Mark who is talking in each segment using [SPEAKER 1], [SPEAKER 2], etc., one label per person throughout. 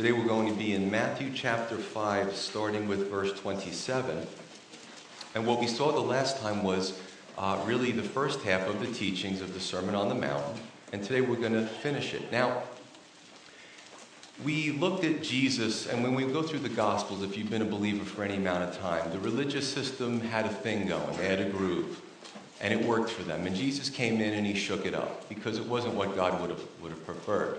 [SPEAKER 1] Today we're going to be in Matthew chapter 5, starting with verse 27. And what we saw the last time was uh, really the first half of the teachings of the Sermon on the Mount. And today we're going to finish it. Now, we looked at Jesus, and when we go through the Gospels, if you've been a believer for any amount of time, the religious system had a thing going, they had a groove, and it worked for them. And Jesus came in and he shook it up because it wasn't what God would have, would have preferred.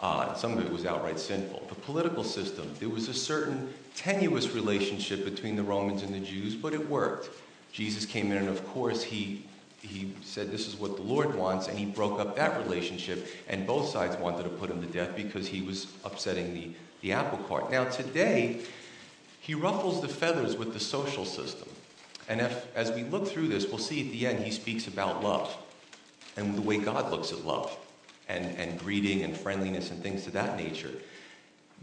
[SPEAKER 1] Uh, some of it was outright sinful. The political system, there was a certain tenuous relationship between the Romans and the Jews, but it worked. Jesus came in, and of course, he, he said, This is what the Lord wants, and he broke up that relationship, and both sides wanted to put him to death because he was upsetting the, the apple cart. Now, today, he ruffles the feathers with the social system. And if, as we look through this, we'll see at the end he speaks about love and the way God looks at love and, and greeting and friendliness and things to that nature.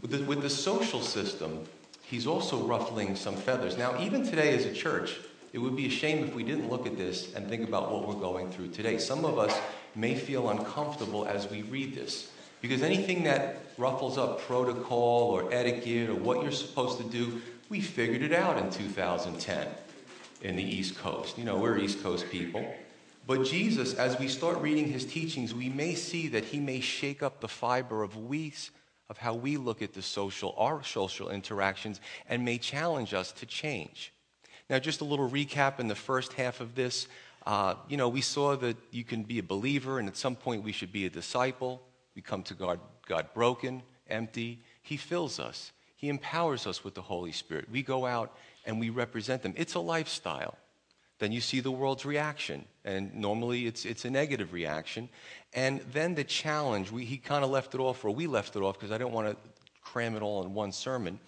[SPEAKER 1] With the, with the social system, he's also ruffling some feathers. Now, even today as a church, it would be a shame if we didn't look at this and think about what we're going through today. Some of us may feel uncomfortable as we read this because anything that ruffles up protocol or etiquette or what you're supposed to do, we figured it out in 2010 in the East Coast. You know, we're East Coast people. But Jesus, as we start reading his teachings, we may see that he may shake up the fiber of we, of how we look at the social, our social interactions, and may challenge us to change. Now, just a little recap in the first half of this. Uh, you know, we saw that you can be a believer, and at some point we should be a disciple. We come to God, God broken, empty. He fills us. He empowers us with the Holy Spirit. We go out and we represent them. It's a lifestyle then you see the world's reaction. And normally it's, it's a negative reaction. And then the challenge, we, he kind of left it off, or we left it off because I don't want to cram it all in one sermon.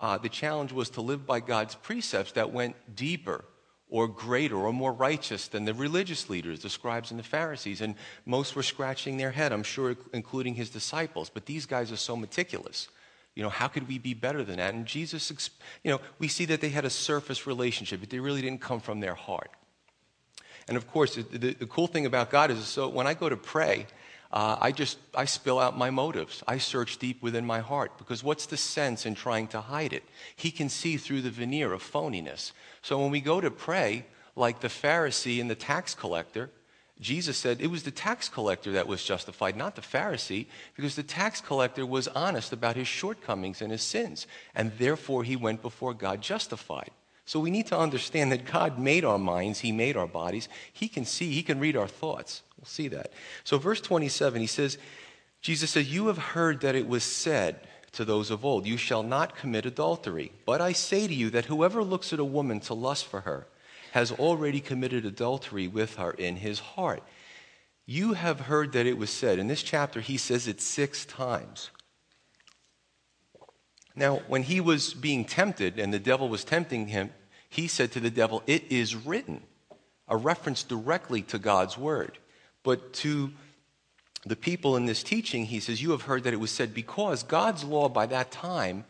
[SPEAKER 1] Uh, the challenge was to live by God's precepts that went deeper or greater or more righteous than the religious leaders, the scribes and the Pharisees. And most were scratching their head, I'm sure, including his disciples. But these guys are so meticulous. You know, how could we be better than that? And Jesus, you know, we see that they had a surface relationship, but they really didn't come from their heart. And of course, the, the cool thing about God is so when I go to pray, uh, I just I spill out my motives. I search deep within my heart because what's the sense in trying to hide it? He can see through the veneer of phoniness. So when we go to pray, like the Pharisee and the tax collector, Jesus said it was the tax collector that was justified, not the Pharisee, because the tax collector was honest about his shortcomings and his sins, and therefore he went before God justified. So we need to understand that God made our minds, He made our bodies. He can see, He can read our thoughts. We'll see that. So, verse 27, he says, Jesus says, You have heard that it was said to those of old, You shall not commit adultery. But I say to you that whoever looks at a woman to lust for her, has already committed adultery with her in his heart. You have heard that it was said. In this chapter, he says it six times. Now, when he was being tempted and the devil was tempting him, he said to the devil, It is written, a reference directly to God's word. But to the people in this teaching, he says, You have heard that it was said, because God's law by that time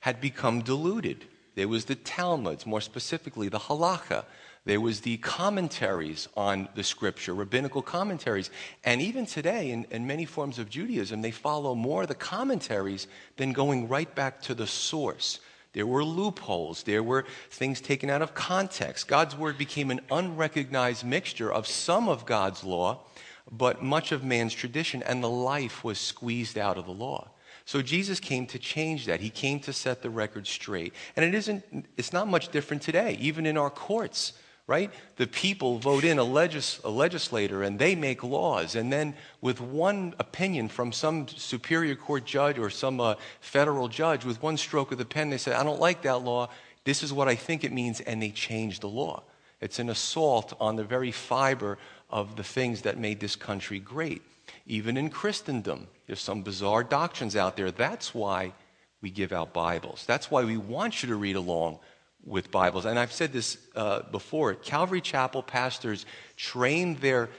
[SPEAKER 1] had become diluted. There was the Talmuds, more specifically the Halacha. There was the commentaries on the scripture, rabbinical commentaries. And even today, in, in many forms of Judaism, they follow more the commentaries than going right back to the source. There were loopholes. There were things taken out of context. God's word became an unrecognized mixture of some of God's law, but much of man's tradition, and the life was squeezed out of the law. So Jesus came to change that. He came to set the record straight. And it isn't, it's not much different today, even in our courts, right? The people vote in a, legis, a legislator and they make laws. And then, with one opinion from some superior court judge or some uh, federal judge, with one stroke of the pen, they say, I don't like that law. This is what I think it means. And they change the law. It's an assault on the very fiber of the things that made this country great even in Christendom. There's some bizarre doctrines out there. That's why we give out Bibles. That's why we want you to read along with Bibles. And I've said this uh, before Calvary Chapel pastors train their,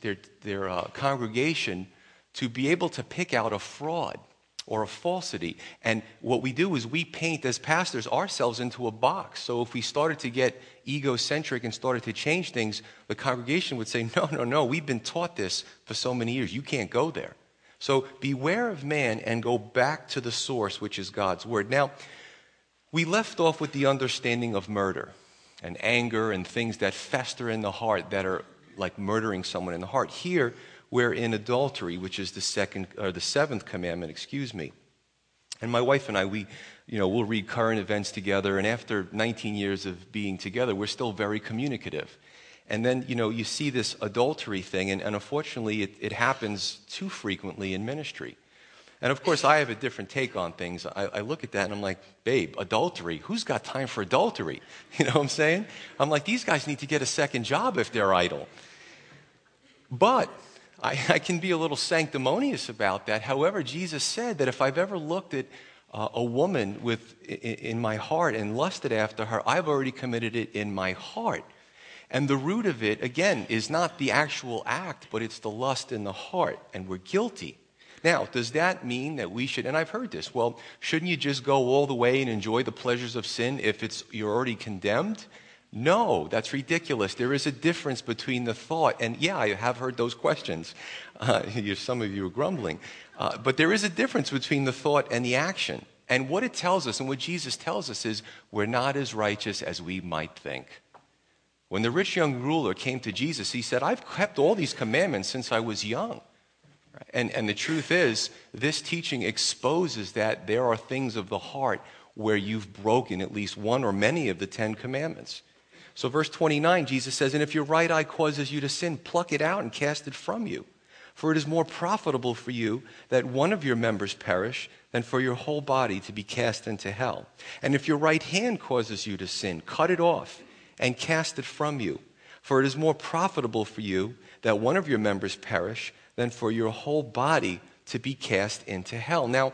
[SPEAKER 1] their, their uh, congregation to be able to pick out a fraud or a falsity. And what we do is we paint as pastors ourselves into a box. So if we started to get egocentric and started to change things, the congregation would say, No, no, no, we've been taught this for so many years. You can't go there. So beware of man and go back to the source, which is God's word. Now, we left off with the understanding of murder and anger and things that fester in the heart that are like murdering someone in the heart. Here, we're in adultery, which is the second or the seventh commandment, excuse me. And my wife and I, we, you know, we'll read current events together, and after 19 years of being together, we're still very communicative. And then, you know, you see this adultery thing, and, and unfortunately, it, it happens too frequently in ministry. And of course, I have a different take on things. I, I, look at that and I'm like, babe, adultery? Who's got time for adultery? You know what I'm saying? I'm like, these guys need to get a second job if they're idle. But I, I can be a little sanctimonious about that. However, Jesus said that if I've ever looked at uh, a woman with, in, in my heart and lusted after her, I've already committed it in my heart. And the root of it, again, is not the actual act, but it's the lust in the heart, and we're guilty. Now, does that mean that we should, and I've heard this, well, shouldn't you just go all the way and enjoy the pleasures of sin if it's, you're already condemned? No, that's ridiculous. There is a difference between the thought, and yeah, I have heard those questions. Uh, some of you are grumbling. Uh, but there is a difference between the thought and the action. And what it tells us, and what Jesus tells us, is we're not as righteous as we might think. When the rich young ruler came to Jesus, he said, I've kept all these commandments since I was young. And, and the truth is, this teaching exposes that there are things of the heart where you've broken at least one or many of the Ten Commandments. So, verse 29, Jesus says, And if your right eye causes you to sin, pluck it out and cast it from you. For it is more profitable for you that one of your members perish than for your whole body to be cast into hell. And if your right hand causes you to sin, cut it off and cast it from you. For it is more profitable for you that one of your members perish than for your whole body to be cast into hell. Now,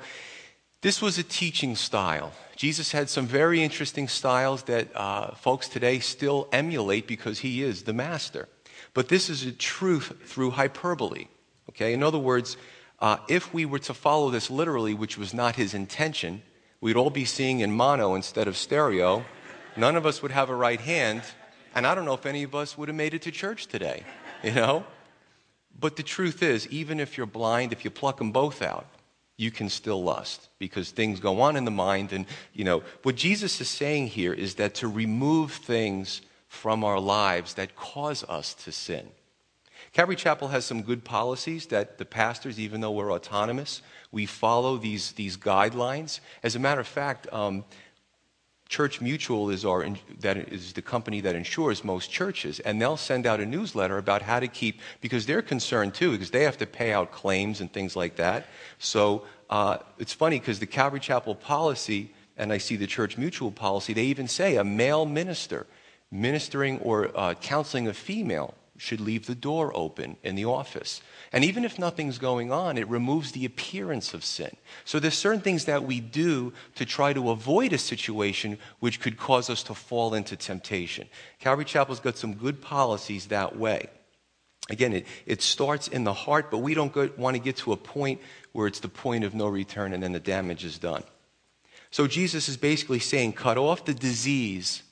[SPEAKER 1] this was a teaching style. Jesus had some very interesting styles that uh, folks today still emulate because he is the master. But this is a truth through hyperbole. Okay? In other words, uh, if we were to follow this literally, which was not his intention, we'd all be seeing in mono instead of stereo. None of us would have a right hand, and I don't know if any of us would have made it to church today, you know? But the truth is, even if you're blind, if you pluck them both out, you can still lust because things go on in the mind. And, you know, what Jesus is saying here is that to remove things from our lives that cause us to sin. Calvary Chapel has some good policies that the pastors, even though we're autonomous, we follow these, these guidelines. As a matter of fact, um, Church Mutual is, our, that is the company that insures most churches, and they'll send out a newsletter about how to keep, because they're concerned too, because they have to pay out claims and things like that. So uh, it's funny because the Calvary Chapel policy, and I see the Church Mutual policy, they even say a male minister ministering or uh, counseling a female should leave the door open in the office. And even if nothing's going on, it removes the appearance of sin. So there's certain things that we do to try to avoid a situation which could cause us to fall into temptation. Calvary Chapel's got some good policies that way. Again, it, it starts in the heart, but we don't go, want to get to a point where it's the point of no return and then the damage is done. So Jesus is basically saying, cut off the disease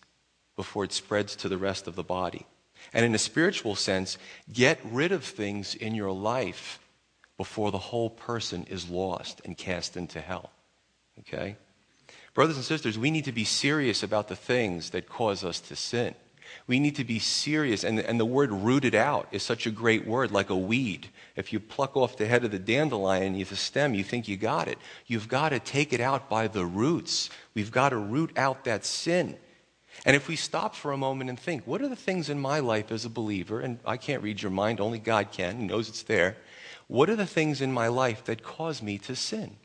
[SPEAKER 1] before it spreads to the rest of the body. And in a spiritual sense, get rid of things in your life before the whole person is lost and cast into hell. Okay? Brothers and sisters, we need to be serious about the things that cause us to sin. We need to be serious. And, and the word rooted out is such a great word, like a weed. If you pluck off the head of the dandelion, you the stem, you think you got it. You've got to take it out by the roots. We've got to root out that sin. And if we stop for a moment and think, what are the things in my life as a believer, and I can't read your mind, only God can, He knows it's there. What are the things in my life that cause me to sin?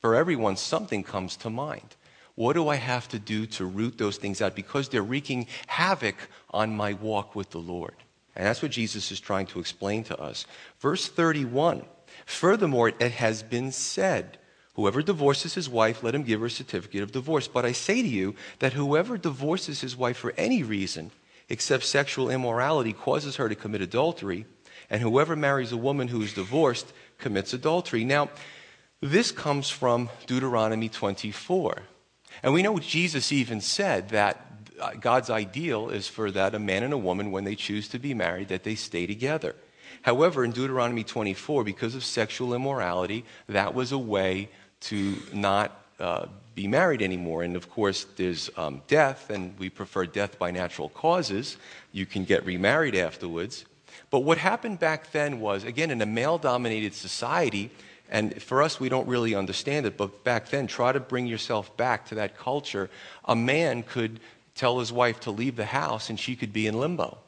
[SPEAKER 1] For everyone, something comes to mind. What do I have to do to root those things out? Because they're wreaking havoc on my walk with the Lord. And that's what Jesus is trying to explain to us. Verse 31 Furthermore, it has been said, Whoever divorces his wife, let him give her a certificate of divorce. But I say to you that whoever divorces his wife for any reason, except sexual immorality, causes her to commit adultery. And whoever marries a woman who is divorced commits adultery. Now, this comes from Deuteronomy 24. And we know Jesus even said that uh, God's ideal is for that a man and a woman, when they choose to be married, that they stay together. However, in Deuteronomy 24, because of sexual immorality, that was a way to not uh, be married anymore. And of course, there's um, death, and we prefer death by natural causes. You can get remarried afterwards. But what happened back then was, again, in a male dominated society, and for us, we don't really understand it, but back then, try to bring yourself back to that culture. A man could tell his wife to leave the house, and she could be in limbo.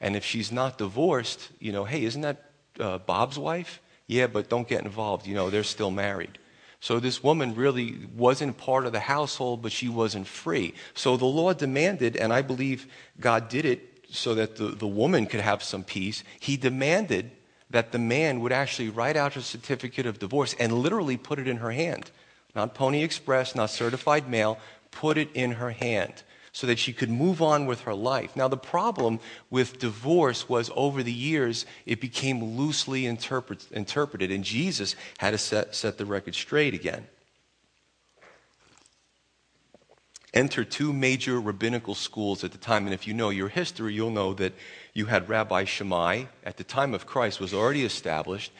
[SPEAKER 1] And if she's not divorced, you know, hey, isn't that uh, Bob's wife? Yeah, but don't get involved. You know, they're still married. So this woman really wasn't part of the household, but she wasn't free. So the law demanded, and I believe God did it so that the, the woman could have some peace. He demanded that the man would actually write out a certificate of divorce and literally put it in her hand. Not Pony Express, not certified mail, put it in her hand so that she could move on with her life. Now, the problem with divorce was over the years, it became loosely interpret, interpreted, and Jesus had to set, set the record straight again. Enter two major rabbinical schools at the time, and if you know your history, you'll know that you had Rabbi Shammai, at the time of Christ, was already established.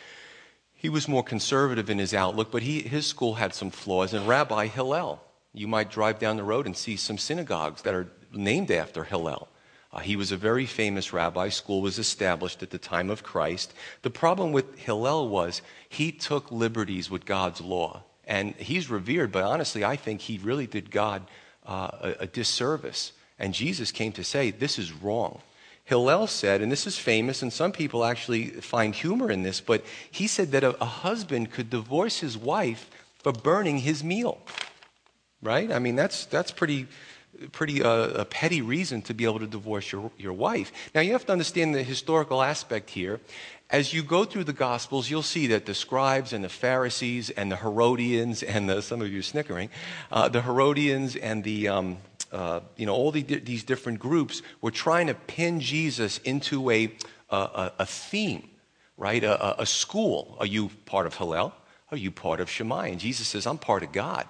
[SPEAKER 1] He was more conservative in his outlook, but he, his school had some flaws, and Rabbi Hillel you might drive down the road and see some synagogues that are named after Hillel. Uh, he was a very famous rabbi. School was established at the time of Christ. The problem with Hillel was he took liberties with God's law. And he's revered, but honestly, I think he really did God uh, a, a disservice. And Jesus came to say, This is wrong. Hillel said, and this is famous, and some people actually find humor in this, but he said that a, a husband could divorce his wife for burning his meal right? I mean, that's, that's pretty, pretty uh, a petty reason to be able to divorce your, your wife. Now, you have to understand the historical aspect here. As you go through the Gospels, you'll see that the scribes and the Pharisees and the Herodians and the, some of you are snickering, uh, the Herodians and the, um, uh, you know, all the, these different groups were trying to pin Jesus into a, a, a theme, right? A, a, school. Are you part of Hillel? Are you part of Shammai? And Jesus says, I'm part of God.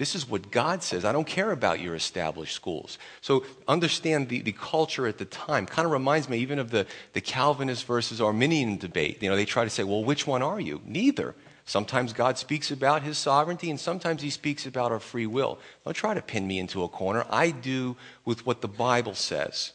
[SPEAKER 1] This is what God says. I don't care about your established schools. So understand the, the culture at the time. Kind of reminds me even of the, the Calvinist versus Arminian debate. You know, they try to say, well, which one are you? Neither. Sometimes God speaks about his sovereignty, and sometimes he speaks about our free will. Don't try to pin me into a corner. I do with what the Bible says.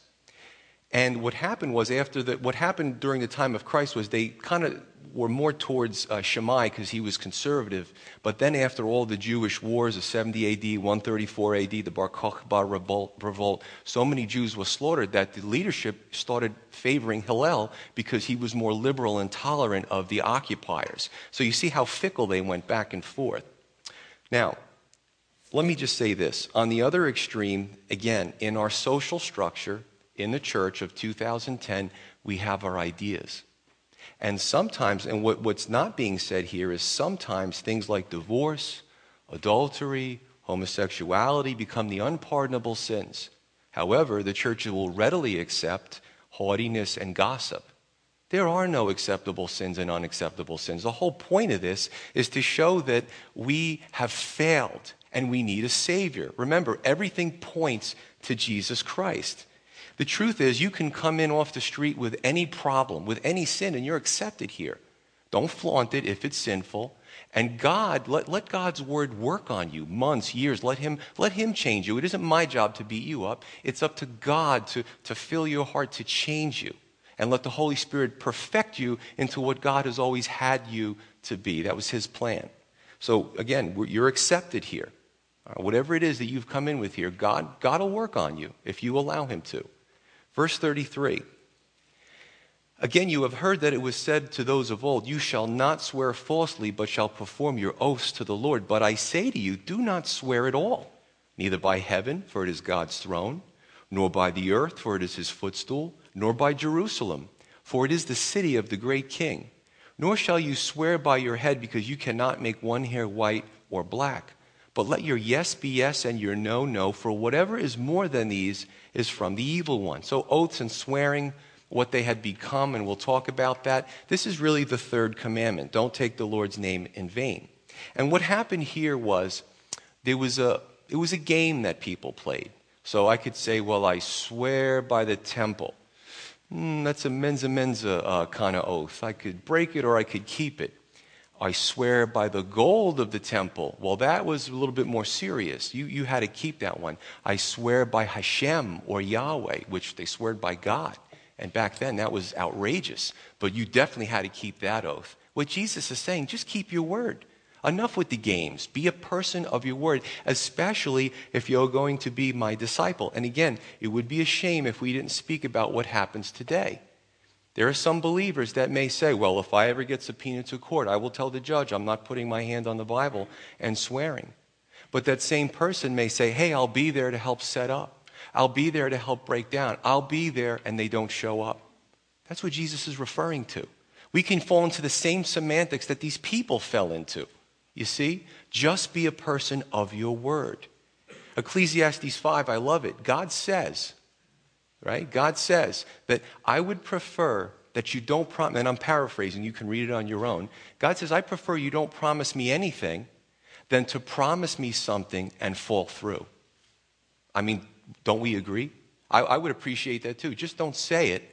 [SPEAKER 1] And what happened was after the, what happened during the time of Christ was they kind of were more towards uh, Shammai because he was conservative. But then, after all the Jewish wars of 70 AD, 134 AD, the Bar Kokhba revolt, so many Jews were slaughtered that the leadership started favoring Hillel because he was more liberal and tolerant of the occupiers. So you see how fickle they went back and forth. Now, let me just say this. On the other extreme, again, in our social structure in the church of 2010, we have our ideas. And sometimes, and what, what's not being said here is sometimes things like divorce, adultery, homosexuality become the unpardonable sins. However, the church will readily accept haughtiness and gossip. There are no acceptable sins and unacceptable sins. The whole point of this is to show that we have failed and we need a Savior. Remember, everything points to Jesus Christ. The truth is, you can come in off the street with any problem, with any sin, and you're accepted here. Don't flaunt it if it's sinful. And God, let, let God's word work on you months, years. Let him, let him change you. It isn't my job to beat you up. It's up to God to, to fill your heart, to change you. And let the Holy Spirit perfect you into what God has always had you to be. That was his plan. So again, you're accepted here. Uh, whatever it is that you've come in with here, God, God will work on you if you allow him to. Verse 33. Again, you have heard that it was said to those of old, You shall not swear falsely, but shall perform your oaths to the Lord. But I say to you, do not swear at all, neither by heaven, for it is God's throne, nor by the earth, for it is his footstool, nor by Jerusalem, for it is the city of the great king. Nor shall you swear by your head, because you cannot make one hair white or black. But let your yes be yes and your no, no, for whatever is more than these is from the evil one. So, oaths and swearing, what they had become, and we'll talk about that. This is really the third commandment don't take the Lord's name in vain. And what happened here was there was a, it was a game that people played. So I could say, well, I swear by the temple. mm, that's a mensa mensa uh, kind of oath. I could break it or I could keep it. I swear by the gold of the temple. Well, that was a little bit more serious. You, you had to keep that one. I swear by Hashem or Yahweh, which they swear by God. And back then, that was outrageous. But you definitely had to keep that oath. What Jesus is saying, just keep your word. Enough with the games. Be a person of your word, especially if you're going to be my disciple. And again, it would be a shame if we didn't speak about what happens today. There are some believers that may say, well, if I ever get subpoenaed to court, I will tell the judge I'm not putting my hand on the Bible and swearing. But that same person may say, hey, I'll be there to help set up. I'll be there to help break down. I'll be there, and they don't show up. That's what Jesus is referring to. We can fall into the same semantics that these people fell into. You see? Just be a person of your word. Ecclesiastes 5, I love it. God says, right? God says that I would prefer that you don't promise, and I'm paraphrasing, you can read it on your own. God says, I prefer you don't promise me anything than to promise me something and fall through. I mean, don't we agree? I, I would appreciate that too. Just don't say it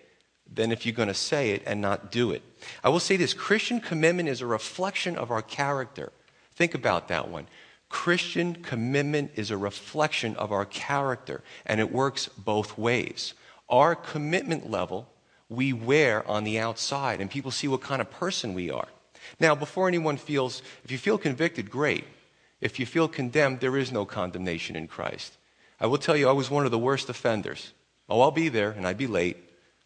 [SPEAKER 1] than if you're going to say it and not do it. I will say this Christian commitment is a reflection of our character. Think about that one. Christian commitment is a reflection of our character, and it works both ways. Our commitment level we wear on the outside, and people see what kind of person we are. Now, before anyone feels, if you feel convicted, great. If you feel condemned, there is no condemnation in Christ. I will tell you, I was one of the worst offenders. Oh, I'll be there, and I'd be late.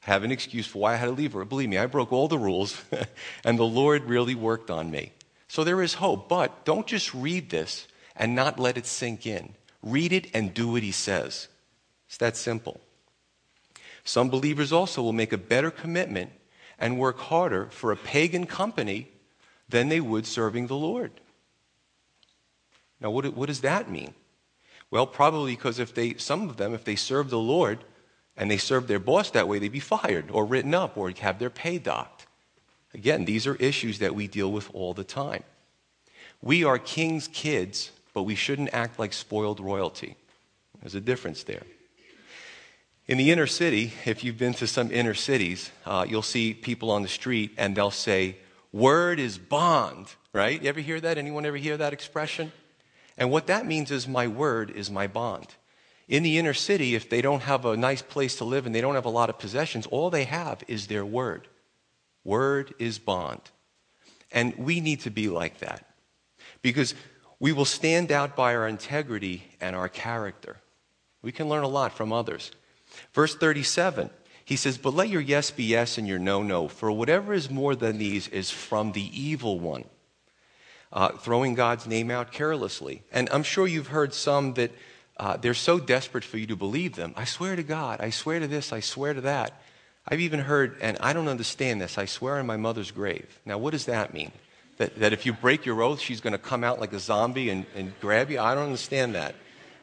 [SPEAKER 1] I Have an excuse for why I had to leave her. Believe me, I broke all the rules, and the Lord really worked on me. So there is hope, but don't just read this and not let it sink in. Read it and do what he says. It's that simple. Some believers also will make a better commitment and work harder for a pagan company than they would serving the Lord. Now, what, what does that mean? Well, probably because if they, some of them, if they serve the Lord and they serve their boss that way, they'd be fired or written up or have their pay docked. Again, these are issues that we deal with all the time. We are king's kids, but we shouldn't act like spoiled royalty. There's a difference there. In the inner city, if you've been to some inner cities, uh, you'll see people on the street and they'll say, Word is bond, right? You ever hear that? Anyone ever hear that expression? And what that means is, My word is my bond. In the inner city, if they don't have a nice place to live and they don't have a lot of possessions, all they have is their word. Word is bond. And we need to be like that because we will stand out by our integrity and our character. We can learn a lot from others. Verse 37, he says, But let your yes be yes and your no, no, for whatever is more than these is from the evil one. Uh, throwing God's name out carelessly. And I'm sure you've heard some that uh, they're so desperate for you to believe them. I swear to God, I swear to this, I swear to that. I've even heard, and I don't understand this, I swear on my mother's grave. Now, what does that mean? That, that if you break your oath, she's going to come out like a zombie and, and grab you? I don't understand that.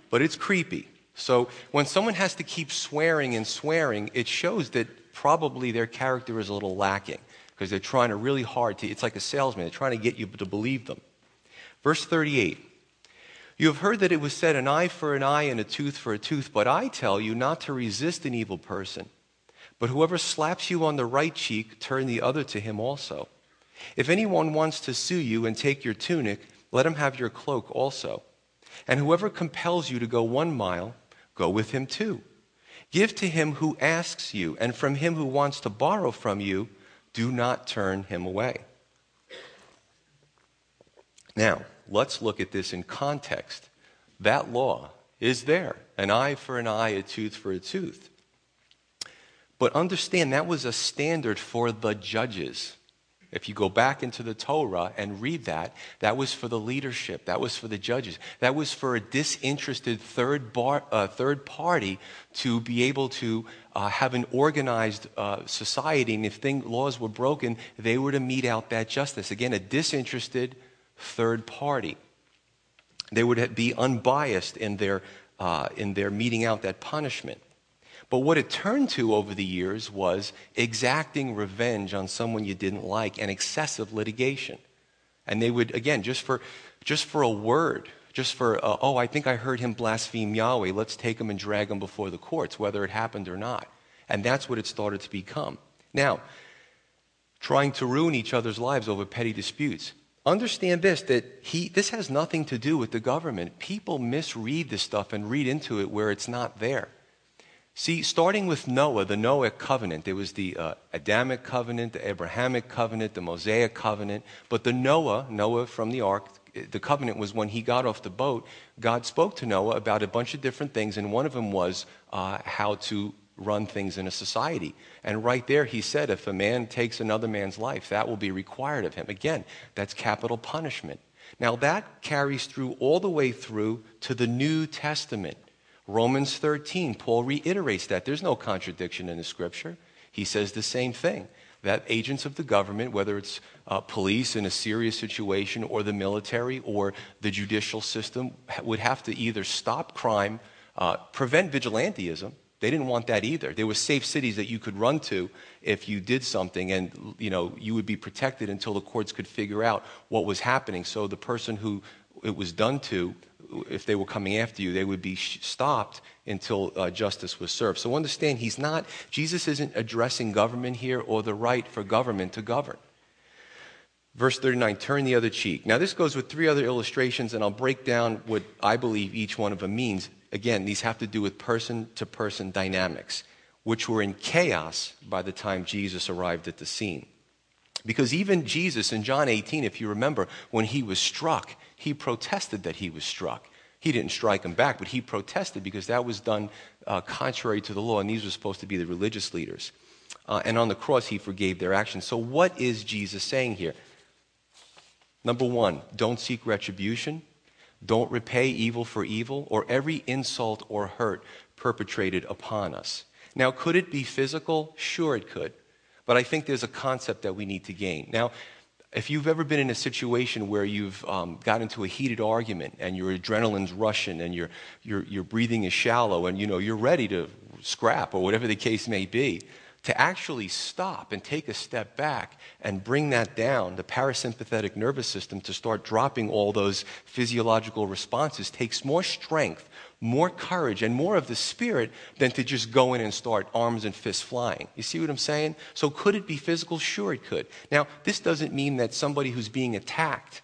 [SPEAKER 1] But it's creepy. So when someone has to keep swearing and swearing, it shows that probably their character is a little lacking because they're trying to really hard to, it's like a salesman, they're trying to get you to believe them. Verse 38 You have heard that it was said, an eye for an eye and a tooth for a tooth, but I tell you not to resist an evil person. But whoever slaps you on the right cheek, turn the other to him also. If anyone wants to sue you and take your tunic, let him have your cloak also. And whoever compels you to go one mile, go with him too. Give to him who asks you, and from him who wants to borrow from you, do not turn him away. Now, let's look at this in context. That law is there an eye for an eye, a tooth for a tooth. But understand that was a standard for the judges. If you go back into the Torah and read that, that was for the leadership, that was for the judges, that was for a disinterested third, bar, uh, third party to be able to uh, have an organized uh, society. And if thing, laws were broken, they were to mete out that justice. Again, a disinterested third party. They would be unbiased in their, uh, in their meting out that punishment. But what it turned to over the years was exacting revenge on someone you didn't like and excessive litigation. And they would, again, just for, just for a word, just for, uh, oh, I think I heard him blaspheme Yahweh, let's take him and drag him before the courts, whether it happened or not. And that's what it started to become. Now, trying to ruin each other's lives over petty disputes. Understand this that he, this has nothing to do with the government. People misread this stuff and read into it where it's not there. See, starting with Noah, the Noah covenant, there was the uh, Adamic covenant, the Abrahamic covenant, the Mosaic covenant. But the Noah, Noah from the ark, the covenant was when he got off the boat, God spoke to Noah about a bunch of different things, and one of them was uh, how to run things in a society. And right there, he said, if a man takes another man's life, that will be required of him. Again, that's capital punishment. Now, that carries through all the way through to the New Testament. Romans 13, Paul reiterates that. There's no contradiction in the scripture. He says the same thing that agents of the government, whether it's uh, police in a serious situation or the military or the judicial system, would have to either stop crime, uh, prevent vigilantism. They didn't want that either. There were safe cities that you could run to if you did something, and you know you would be protected until the courts could figure out what was happening. So the person who it was done to if they were coming after you, they would be stopped until uh, justice was served. So understand, he's not, Jesus isn't addressing government here or the right for government to govern. Verse 39, turn the other cheek. Now, this goes with three other illustrations, and I'll break down what I believe each one of them means. Again, these have to do with person to person dynamics, which were in chaos by the time Jesus arrived at the scene. Because even Jesus in John 18, if you remember, when he was struck, he protested that he was struck. He didn't strike him back, but he protested because that was done uh, contrary to the law, and these were supposed to be the religious leaders. Uh, and on the cross, he forgave their actions. So, what is Jesus saying here? Number one, don't seek retribution. Don't repay evil for evil or every insult or hurt perpetrated upon us. Now, could it be physical? Sure, it could. But I think there's a concept that we need to gain. Now, if you've ever been in a situation where you've um, got into a heated argument and your adrenaline's rushing and your, your, your breathing is shallow and you know you're ready to scrap or whatever the case may be, to actually stop and take a step back and bring that down, the parasympathetic nervous system, to start dropping all those physiological responses takes more strength, more courage and more of the spirit than to just go in and start arms and fists flying. You see what I'm saying? So, could it be physical? Sure, it could. Now, this doesn't mean that somebody who's being attacked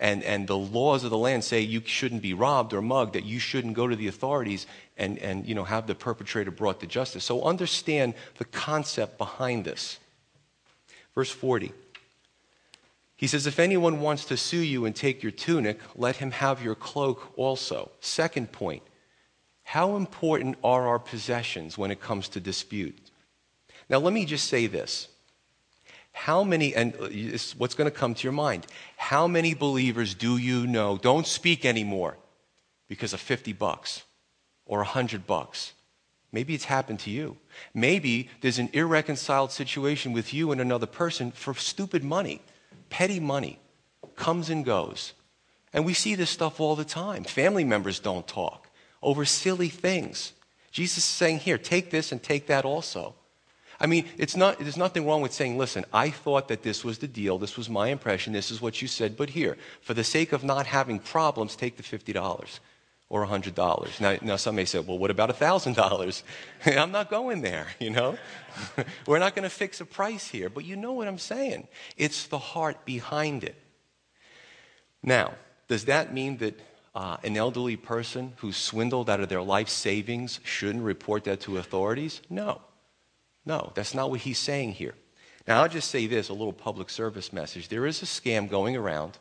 [SPEAKER 1] and, and the laws of the land say you shouldn't be robbed or mugged, that you shouldn't go to the authorities and, and you know, have the perpetrator brought to justice. So, understand the concept behind this. Verse 40. He says, If anyone wants to sue you and take your tunic, let him have your cloak also. Second point how important are our possessions when it comes to dispute? Now, let me just say this. How many, and uh, what's going to come to your mind, how many believers do you know don't speak anymore because of 50 bucks or 100 bucks? Maybe it's happened to you. Maybe there's an irreconciled situation with you and another person for stupid money, petty money, comes and goes. And we see this stuff all the time. Family members don't talk over silly things. Jesus is saying, here, take this and take that also. I mean, it's not, there's nothing wrong with saying, listen, I thought that this was the deal, this was my impression, this is what you said, but here, for the sake of not having problems, take the $50 or $100. Now, now some may say, well, what about $1,000? I'm not going there, you know? We're not going to fix a price here, but you know what I'm saying. It's the heart behind it. Now, does that mean that uh, an elderly person who's swindled out of their life savings shouldn't report that to authorities? No. No, that's not what he's saying here. Now, I'll just say this a little public service message. There is a scam going around,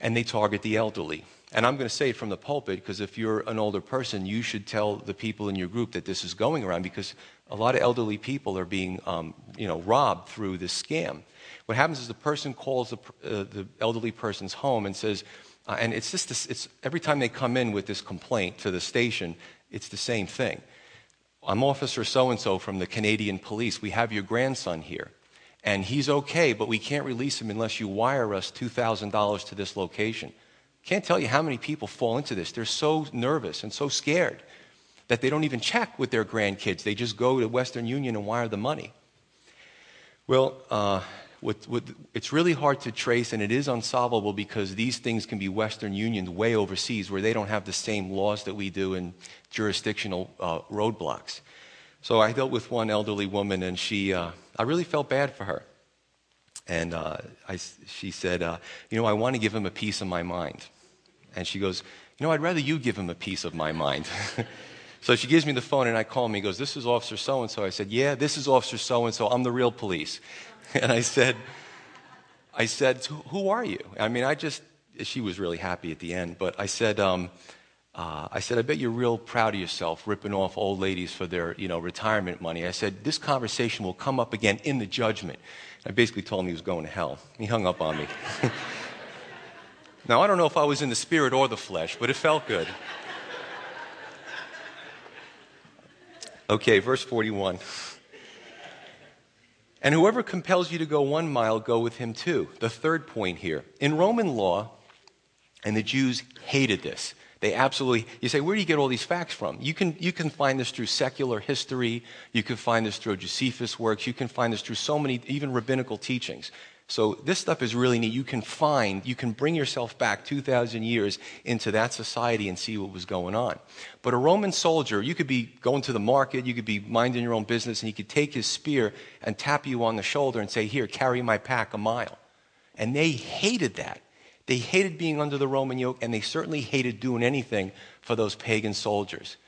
[SPEAKER 1] and they target the elderly. And I'm going to say it from the pulpit because if you're an older person, you should tell the people in your group that this is going around because a lot of elderly people are being um, you know, robbed through this scam. What happens is the person calls the, uh, the elderly person's home and says, uh, and it's just this, it's, every time they come in with this complaint to the station, it's the same thing. I'm Officer so and so from the Canadian Police. We have your grandson here. And he's okay, but we can't release him unless you wire us $2,000 to this location. Can't tell you how many people fall into this. They're so nervous and so scared that they don't even check with their grandkids. They just go to Western Union and wire the money. Well, uh, it's really hard to trace, and it is unsolvable because these things can be Western Union way overseas where they don't have the same laws that we do and jurisdictional uh, roadblocks. So I dealt with one elderly woman, and she, uh, I really felt bad for her. And uh, I, she said, uh, You know, I want to give him a piece of my mind. And she goes, You know, I'd rather you give him a piece of my mind. so she gives me the phone, and I call him. He goes, This is Officer so and so. I said, Yeah, this is Officer so and so. I'm the real police. And I said, I said, Who are you? I mean, I just, she was really happy at the end, but I said, um, uh, I said, I bet you're real proud of yourself ripping off old ladies for their, you know, retirement money. I said, this conversation will come up again in the judgment. I basically told him he was going to hell. He hung up on me. now, I don't know if I was in the spirit or the flesh, but it felt good. Okay, verse 41. And whoever compels you to go one mile, go with him too. The third point here. In Roman law, and the Jews hated this. They absolutely, you say, where do you get all these facts from? You can, you can find this through secular history. You can find this through Josephus' works. You can find this through so many, even rabbinical teachings. So this stuff is really neat. You can find, you can bring yourself back 2,000 years into that society and see what was going on. But a Roman soldier, you could be going to the market, you could be minding your own business, and he could take his spear and tap you on the shoulder and say, Here, carry my pack a mile. And they hated that. They hated being under the Roman yoke, and they certainly hated doing anything for those pagan soldiers.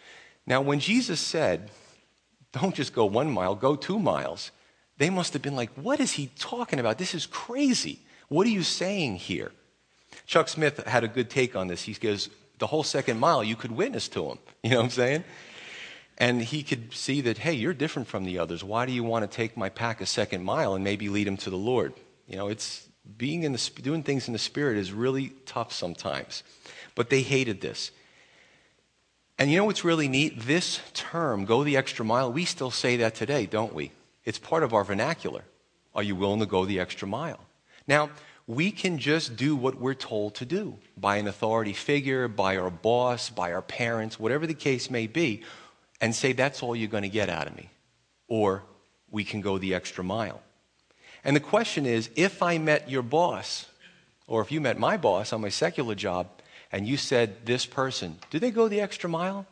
[SPEAKER 1] Now, when Jesus said, Don't just go one mile, go two miles, they must have been like, What is he talking about? This is crazy. What are you saying here? Chuck Smith had a good take on this. He goes, The whole second mile, you could witness to him. You know what I'm saying? And he could see that, hey, you're different from the others. Why do you want to take my pack a second mile and maybe lead him to the Lord? You know, it's being in the, doing things in the Spirit is really tough sometimes. But they hated this. And you know what's really neat? This term, go the extra mile, we still say that today, don't we? It's part of our vernacular. Are you willing to go the extra mile? Now, we can just do what we're told to do by an authority figure, by our boss, by our parents, whatever the case may be, and say, that's all you're going to get out of me. Or we can go the extra mile. And the question is if I met your boss, or if you met my boss on my secular job, and you said, This person, do they go the extra mile?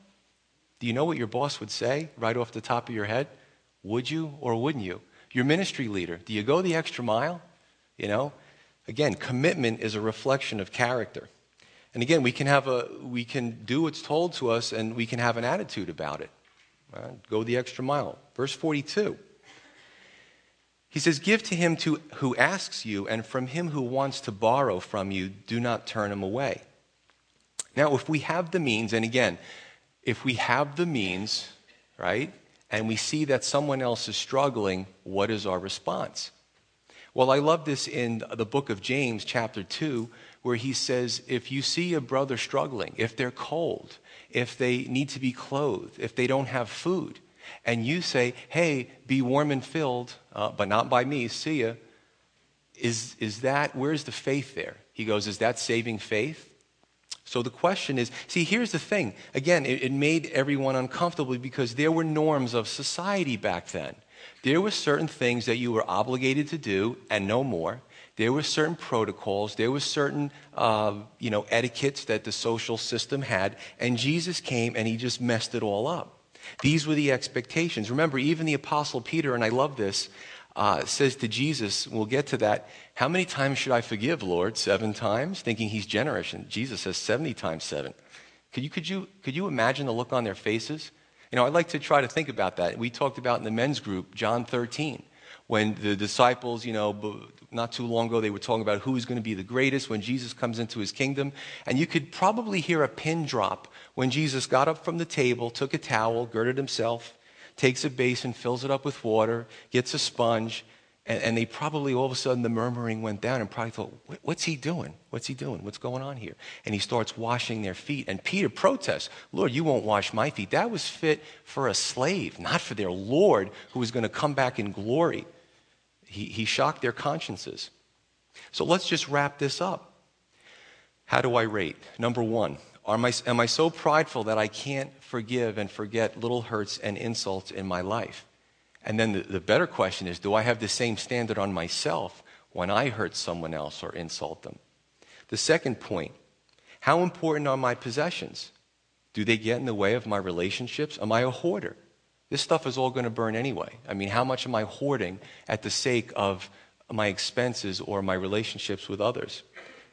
[SPEAKER 1] Do you know what your boss would say right off the top of your head? Would you or wouldn't you? Your ministry leader, do you go the extra mile? You know? Again, commitment is a reflection of character. And again, we can have a we can do what's told to us and we can have an attitude about it. Right? Go the extra mile. Verse 42. He says, Give to him to, who asks you, and from him who wants to borrow from you, do not turn him away. Now, if we have the means, and again, if we have the means, right, and we see that someone else is struggling, what is our response? Well, I love this in the book of James, chapter 2, where he says, If you see a brother struggling, if they're cold, if they need to be clothed, if they don't have food, and you say, hey, be warm and filled, uh, but not by me, see ya, is, is that, where's the faith there? He goes, is that saving faith? So the question is see, here's the thing. Again, it, it made everyone uncomfortable because there were norms of society back then. There were certain things that you were obligated to do and no more. There were certain protocols. There were certain, uh, you know, etiquettes that the social system had. And Jesus came and he just messed it all up. These were the expectations. Remember, even the Apostle Peter, and I love this, uh, says to Jesus, we'll get to that, how many times should I forgive, Lord? Seven times? Thinking he's generous. And Jesus says 70 times seven. Could you, could, you, could you imagine the look on their faces? You know, I like to try to think about that. We talked about in the men's group, John 13, when the disciples, you know, not too long ago, they were talking about who is going to be the greatest when Jesus comes into his kingdom. And you could probably hear a pin drop when Jesus got up from the table, took a towel, girded himself, takes a basin, fills it up with water, gets a sponge, and, and, they probably all of a sudden the murmuring went down and probably thought, What's he doing? What's he doing? What's going on here? And he starts washing their feet. And Peter protests, Lord, you won't wash my feet. That was fit for a slave, not for their Lord who was going to come back in glory. He, he shocked their consciences. So let's just wrap this up. How do I rate? Number one, am I, am I so prideful that I can't forgive and forget little hurts and insults in my life? And then the, the better question is do I have the same standard on myself when I hurt someone else or insult them? The second point how important are my possessions? Do they get in the way of my relationships? Am I a hoarder? This stuff is all going to burn anyway. I mean, how much am I hoarding at the sake of my expenses or my relationships with others?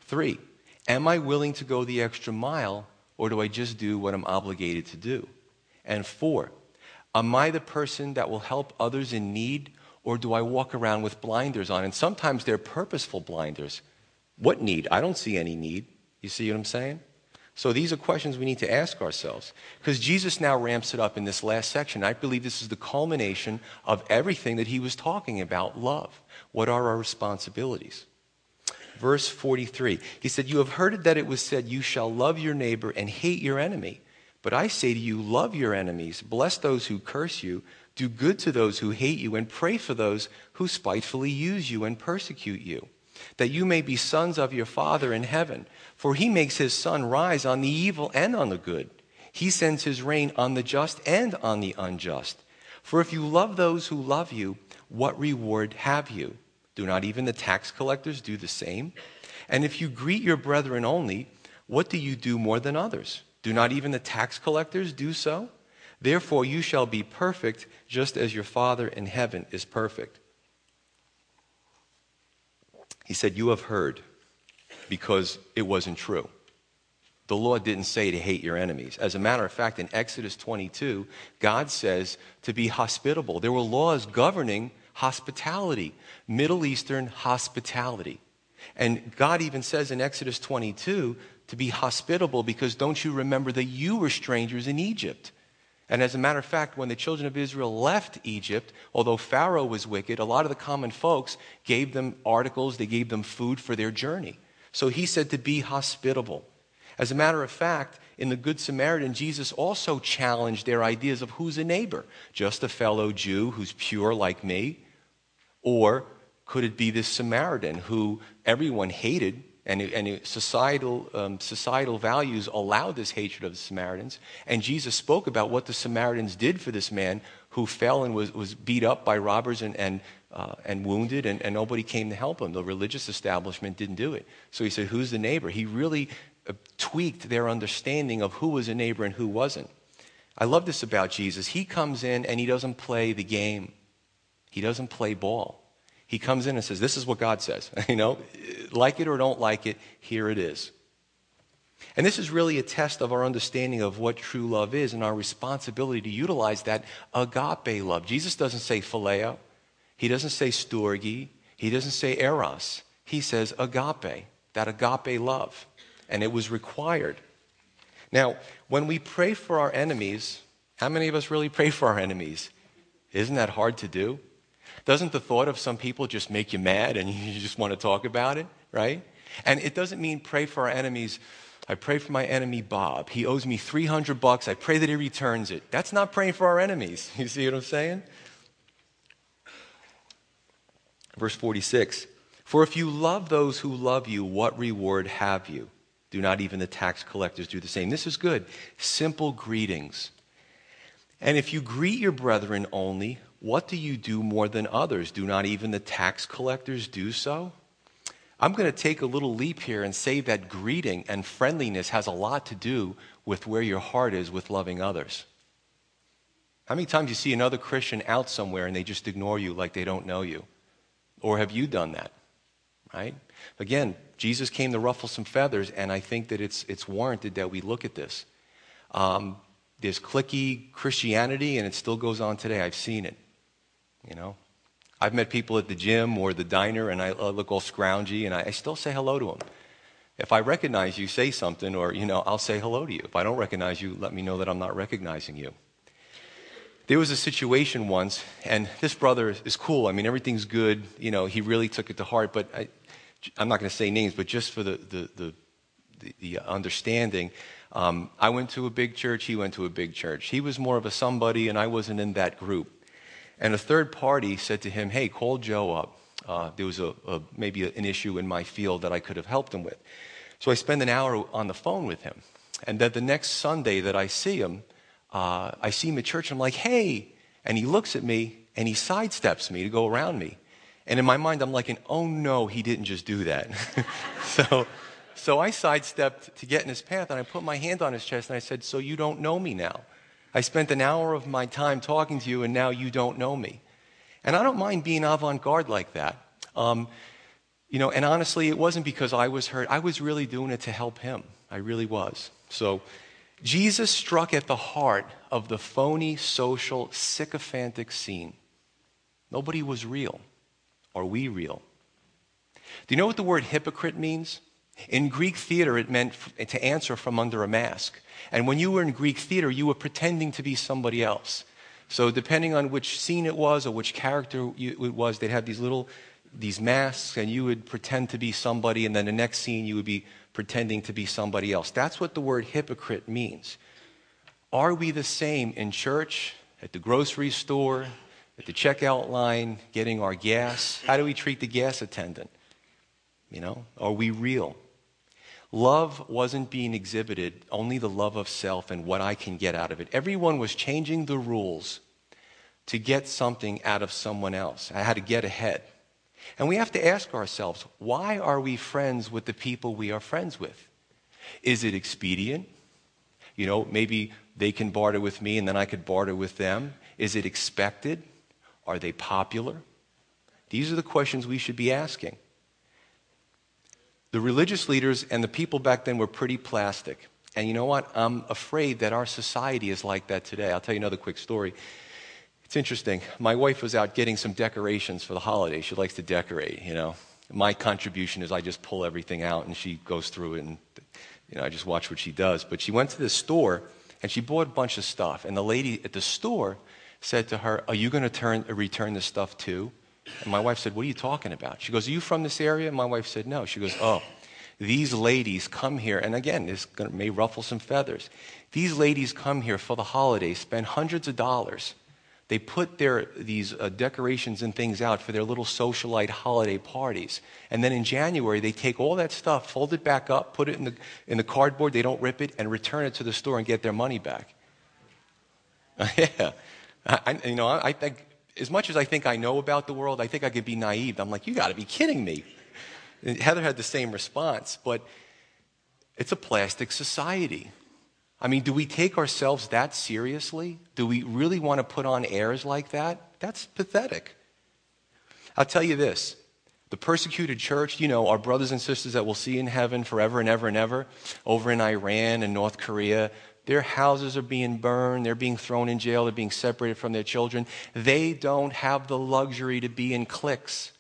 [SPEAKER 1] Three, am I willing to go the extra mile or do I just do what I'm obligated to do? And four, am I the person that will help others in need or do I walk around with blinders on? And sometimes they're purposeful blinders. What need? I don't see any need. You see what I'm saying? So these are questions we need to ask ourselves. Because Jesus now ramps it up in this last section. I believe this is the culmination of everything that he was talking about love. What are our responsibilities? Verse 43, he said, You have heard that it was said, You shall love your neighbor and hate your enemy. But I say to you, love your enemies, bless those who curse you, do good to those who hate you, and pray for those who spitefully use you and persecute you, that you may be sons of your Father in heaven. For he makes his sun rise on the evil and on the good. He sends his rain on the just and on the unjust. For if you love those who love you, what reward have you? Do not even the tax collectors do the same? And if you greet your brethren only, what do you do more than others? Do not even the tax collectors do so? Therefore, you shall be perfect, just as your Father in heaven is perfect. He said, You have heard because it wasn't true. The law didn't say to hate your enemies. As a matter of fact, in Exodus 22, God says to be hospitable. There were laws governing hospitality, Middle Eastern hospitality. And God even says in Exodus 22 to be hospitable because don't you remember that you were strangers in Egypt? And as a matter of fact, when the children of Israel left Egypt, although Pharaoh was wicked, a lot of the common folks gave them articles, they gave them food for their journey. So he said to be hospitable. As a matter of fact, in the Good Samaritan, Jesus also challenged their ideas of who's a neighbor. Just a fellow Jew who's pure like me? Or could it be this Samaritan who everyone hated and, and societal, um, societal values allowed this hatred of the Samaritans? And Jesus spoke about what the Samaritans did for this man who fell and was, was beat up by robbers and, and uh, and wounded, and, and nobody came to help him. The religious establishment didn't do it. So he said, Who's the neighbor? He really uh, tweaked their understanding of who was a neighbor and who wasn't. I love this about Jesus. He comes in and he doesn't play the game, he doesn't play ball. He comes in and says, This is what God says. you know, like it or don't like it, here it is. And this is really a test of our understanding of what true love is and our responsibility to utilize that agape love. Jesus doesn't say phileo. He doesn't say storge. He doesn't say eros. He says agape, that agape love. And it was required. Now, when we pray for our enemies, how many of us really pray for our enemies? Isn't that hard to do? Doesn't the thought of some people just make you mad and you just want to talk about it, right? And it doesn't mean pray for our enemies. I pray for my enemy Bob. He owes me 300 bucks. I pray that he returns it. That's not praying for our enemies. You see what I'm saying? Verse 46 For if you love those who love you, what reward have you? Do not even the tax collectors do the same? This is good. Simple greetings. And if you greet your brethren only, what do you do more than others? Do not even the tax collectors do so? I'm going to take a little leap here and say that greeting and friendliness has a lot to do with where your heart is with loving others. How many times you see another Christian out somewhere and they just ignore you like they don't know you? Or have you done that? Right? Again, Jesus came to ruffle some feathers, and I think that it's, it's warranted that we look at this. Um, there's cliquey Christianity, and it still goes on today. I've seen it. You know, I've met people at the gym or the diner, and I look all scroungy, and I, I still say hello to them. If I recognize you, say something, or you know, I'll say hello to you. If I don't recognize you, let me know that I'm not recognizing you. There was a situation once, and this brother is cool. I mean, everything's good. You know, he really took it to heart. But I, am not going to say names, but just for the, the, the, the, understanding, um, I went to a big church. He went to a big church. He was more of a somebody, and I wasn't in that group. And a third party said to him, Hey, call Joe up. Uh, there was a, a maybe an issue in my field that I could have helped him with. So I spend an hour on the phone with him. And then the next Sunday that I see him, uh, I see him at church and I'm like, hey. And he looks at me and he sidesteps me to go around me. And in my mind, I'm like, oh no, he didn't just do that. so, so I sidestepped to get in his path and I put my hand on his chest and I said, so you don't know me now. I spent an hour of my time talking to you, and now you don't know me. And I don't mind being avant garde like that. Um, you know, and honestly, it wasn't because I was hurt. I was really doing it to help him. I really was. So, Jesus struck at the heart of the phony, social, sycophantic scene. Nobody was real. Are we real? Do you know what the word hypocrite means? In Greek theater, it meant to answer from under a mask. And when you were in Greek theater, you were pretending to be somebody else. So, depending on which scene it was or which character it was, they'd have these little these masks, and you would pretend to be somebody, and then the next scene you would be pretending to be somebody else. That's what the word hypocrite means. Are we the same in church, at the grocery store, at the checkout line, getting our gas? How do we treat the gas attendant? You know, are we real? Love wasn't being exhibited, only the love of self and what I can get out of it. Everyone was changing the rules to get something out of someone else. I had to get ahead. And we have to ask ourselves why are we friends with the people we are friends with? Is it expedient? You know, maybe they can barter with me and then I could barter with them. Is it expected? Are they popular? These are the questions we should be asking. The religious leaders and the people back then were pretty plastic. And you know what? I'm afraid that our society is like that today. I'll tell you another quick story. It's interesting. My wife was out getting some decorations for the holiday. She likes to decorate, you know. My contribution is I just pull everything out and she goes through it and, you know, I just watch what she does. But she went to this store and she bought a bunch of stuff. And the lady at the store said to her, Are you going to turn, return this stuff too? And my wife said, What are you talking about? She goes, Are you from this area? And my wife said, No. She goes, Oh, these ladies come here, and again, this may ruffle some feathers. These ladies come here for the holidays, spend hundreds of dollars. They put their, these uh, decorations and things out for their little socialite holiday parties. And then in January, they take all that stuff, fold it back up, put it in the, in the cardboard, they don't rip it, and return it to the store and get their money back. yeah. I, you know, I as much as I think I know about the world, I think I could be naive. I'm like, you got to be kidding me. And Heather had the same response, but it's a plastic society. I mean, do we take ourselves that seriously? Do we really want to put on airs like that? That's pathetic. I'll tell you this the persecuted church, you know, our brothers and sisters that we'll see in heaven forever and ever and ever, over in Iran and North Korea, their houses are being burned. They're being thrown in jail. They're being separated from their children. They don't have the luxury to be in cliques.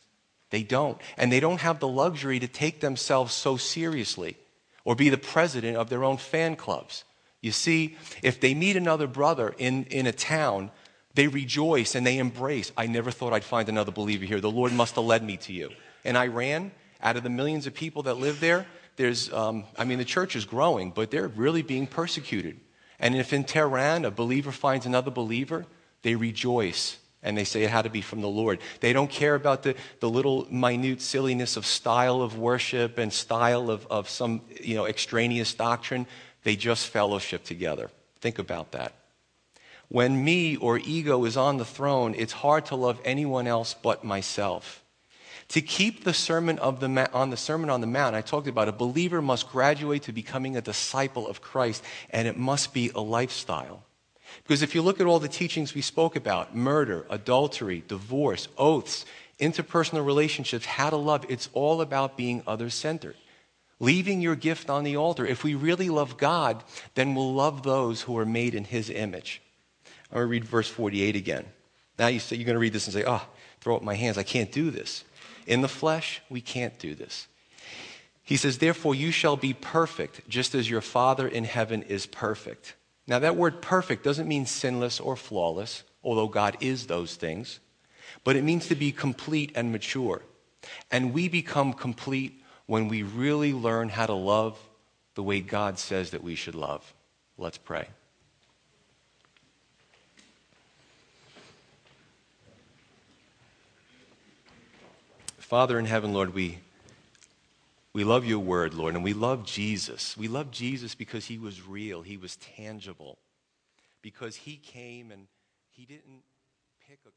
[SPEAKER 1] They don't. And they don't have the luxury to take themselves so seriously or be the president of their own fan clubs. You see, if they meet another brother in, in a town, they rejoice and they embrace. I never thought I'd find another believer here. The Lord must have led me to you. In Iran, out of the millions of people that live there, there's, um, I mean, the church is growing, but they're really being persecuted. And if in Tehran a believer finds another believer, they rejoice and they say it had to be from the Lord. They don't care about the, the little minute silliness of style of worship and style of, of some you know, extraneous doctrine. They just fellowship together. Think about that. When me or ego is on the throne, it's hard to love anyone else but myself. To keep the sermon of the on the Sermon on the Mount, I talked about a believer must graduate to becoming a disciple of Christ, and it must be a lifestyle. Because if you look at all the teachings we spoke about murder, adultery, divorce, oaths, interpersonal relationships, how to love it's all about being other centered. Leaving your gift on the altar. If we really love God, then we'll love those who are made in His image. I'm going to read verse 48 again. Now you say, you're going to read this and say, oh, throw up my hands. I can't do this. In the flesh, we can't do this. He says, Therefore, you shall be perfect, just as your Father in heaven is perfect. Now, that word perfect doesn't mean sinless or flawless, although God is those things, but it means to be complete and mature. And we become complete when we really learn how to love the way God says that we should love. Let's pray. Father in heaven, Lord, we, we love your word, Lord, and we love Jesus. We love Jesus because he was real, he was tangible, because he came and he didn't pick a